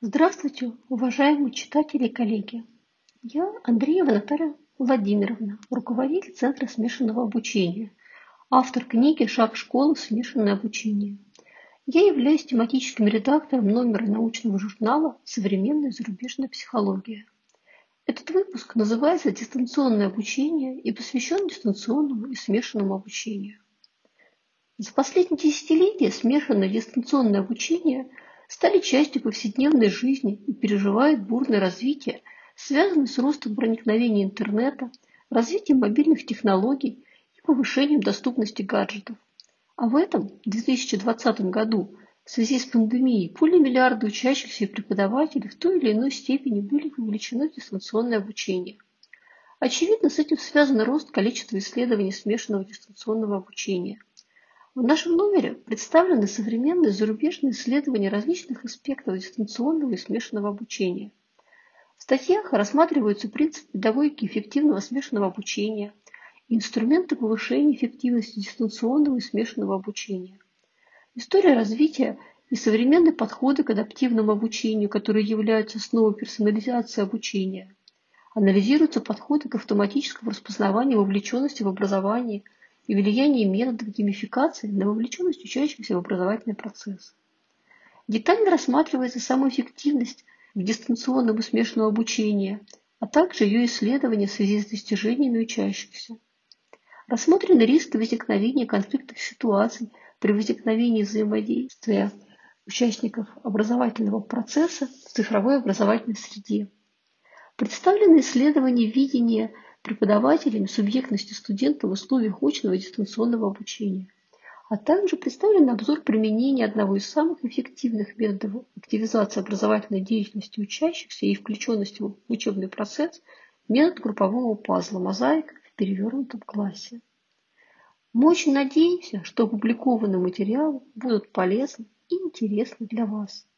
Здравствуйте, уважаемые читатели и коллеги! Я Андреева Наталья Владимировна, руководитель Центра смешанного обучения, автор книги «Шаг школы. Смешанное обучение». Я являюсь тематическим редактором номера научного журнала «Современная зарубежная психология». Этот выпуск называется «Дистанционное обучение» и посвящен дистанционному и смешанному обучению. За последние десятилетия смешанное дистанционное обучение стали частью повседневной жизни и переживают бурное развитие, связанное с ростом проникновения интернета, развитием мобильных технологий и повышением доступности гаджетов. А в этом, 2020 году, в связи с пандемией, более миллиарда учащихся и преподавателей в той или иной степени были вовлечены в дистанционное обучение. Очевидно, с этим связан рост количества исследований смешанного дистанционного обучения – в нашем номере представлены современные зарубежные исследования различных аспектов дистанционного и смешанного обучения. В статьях рассматриваются принципы педагогики эффективного смешанного обучения, инструменты повышения эффективности дистанционного и смешанного обучения. История развития и современные подходы к адаптивному обучению, которые являются основой персонализации обучения. Анализируются подходы к автоматическому распознаванию вовлеченности в образовании – и влияние методов геймификации на вовлеченность учащихся в образовательный процесс. Детально рассматривается сама эффективность в дистанционном и смешанном обучении, а также ее исследования в связи с достижениями учащихся. Рассмотрены риски возникновения конфликтных ситуаций при возникновении взаимодействия участников образовательного процесса в цифровой образовательной среде. Представлены исследования видения преподавателями субъектности студента в условиях очного и дистанционного обучения, а также представлен обзор применения одного из самых эффективных методов активизации образовательной деятельности учащихся и включенности в учебный процесс метод группового пазла «Мозаика» в перевернутом классе. Мы очень надеемся, что опубликованные материалы будут полезны и интересны для вас.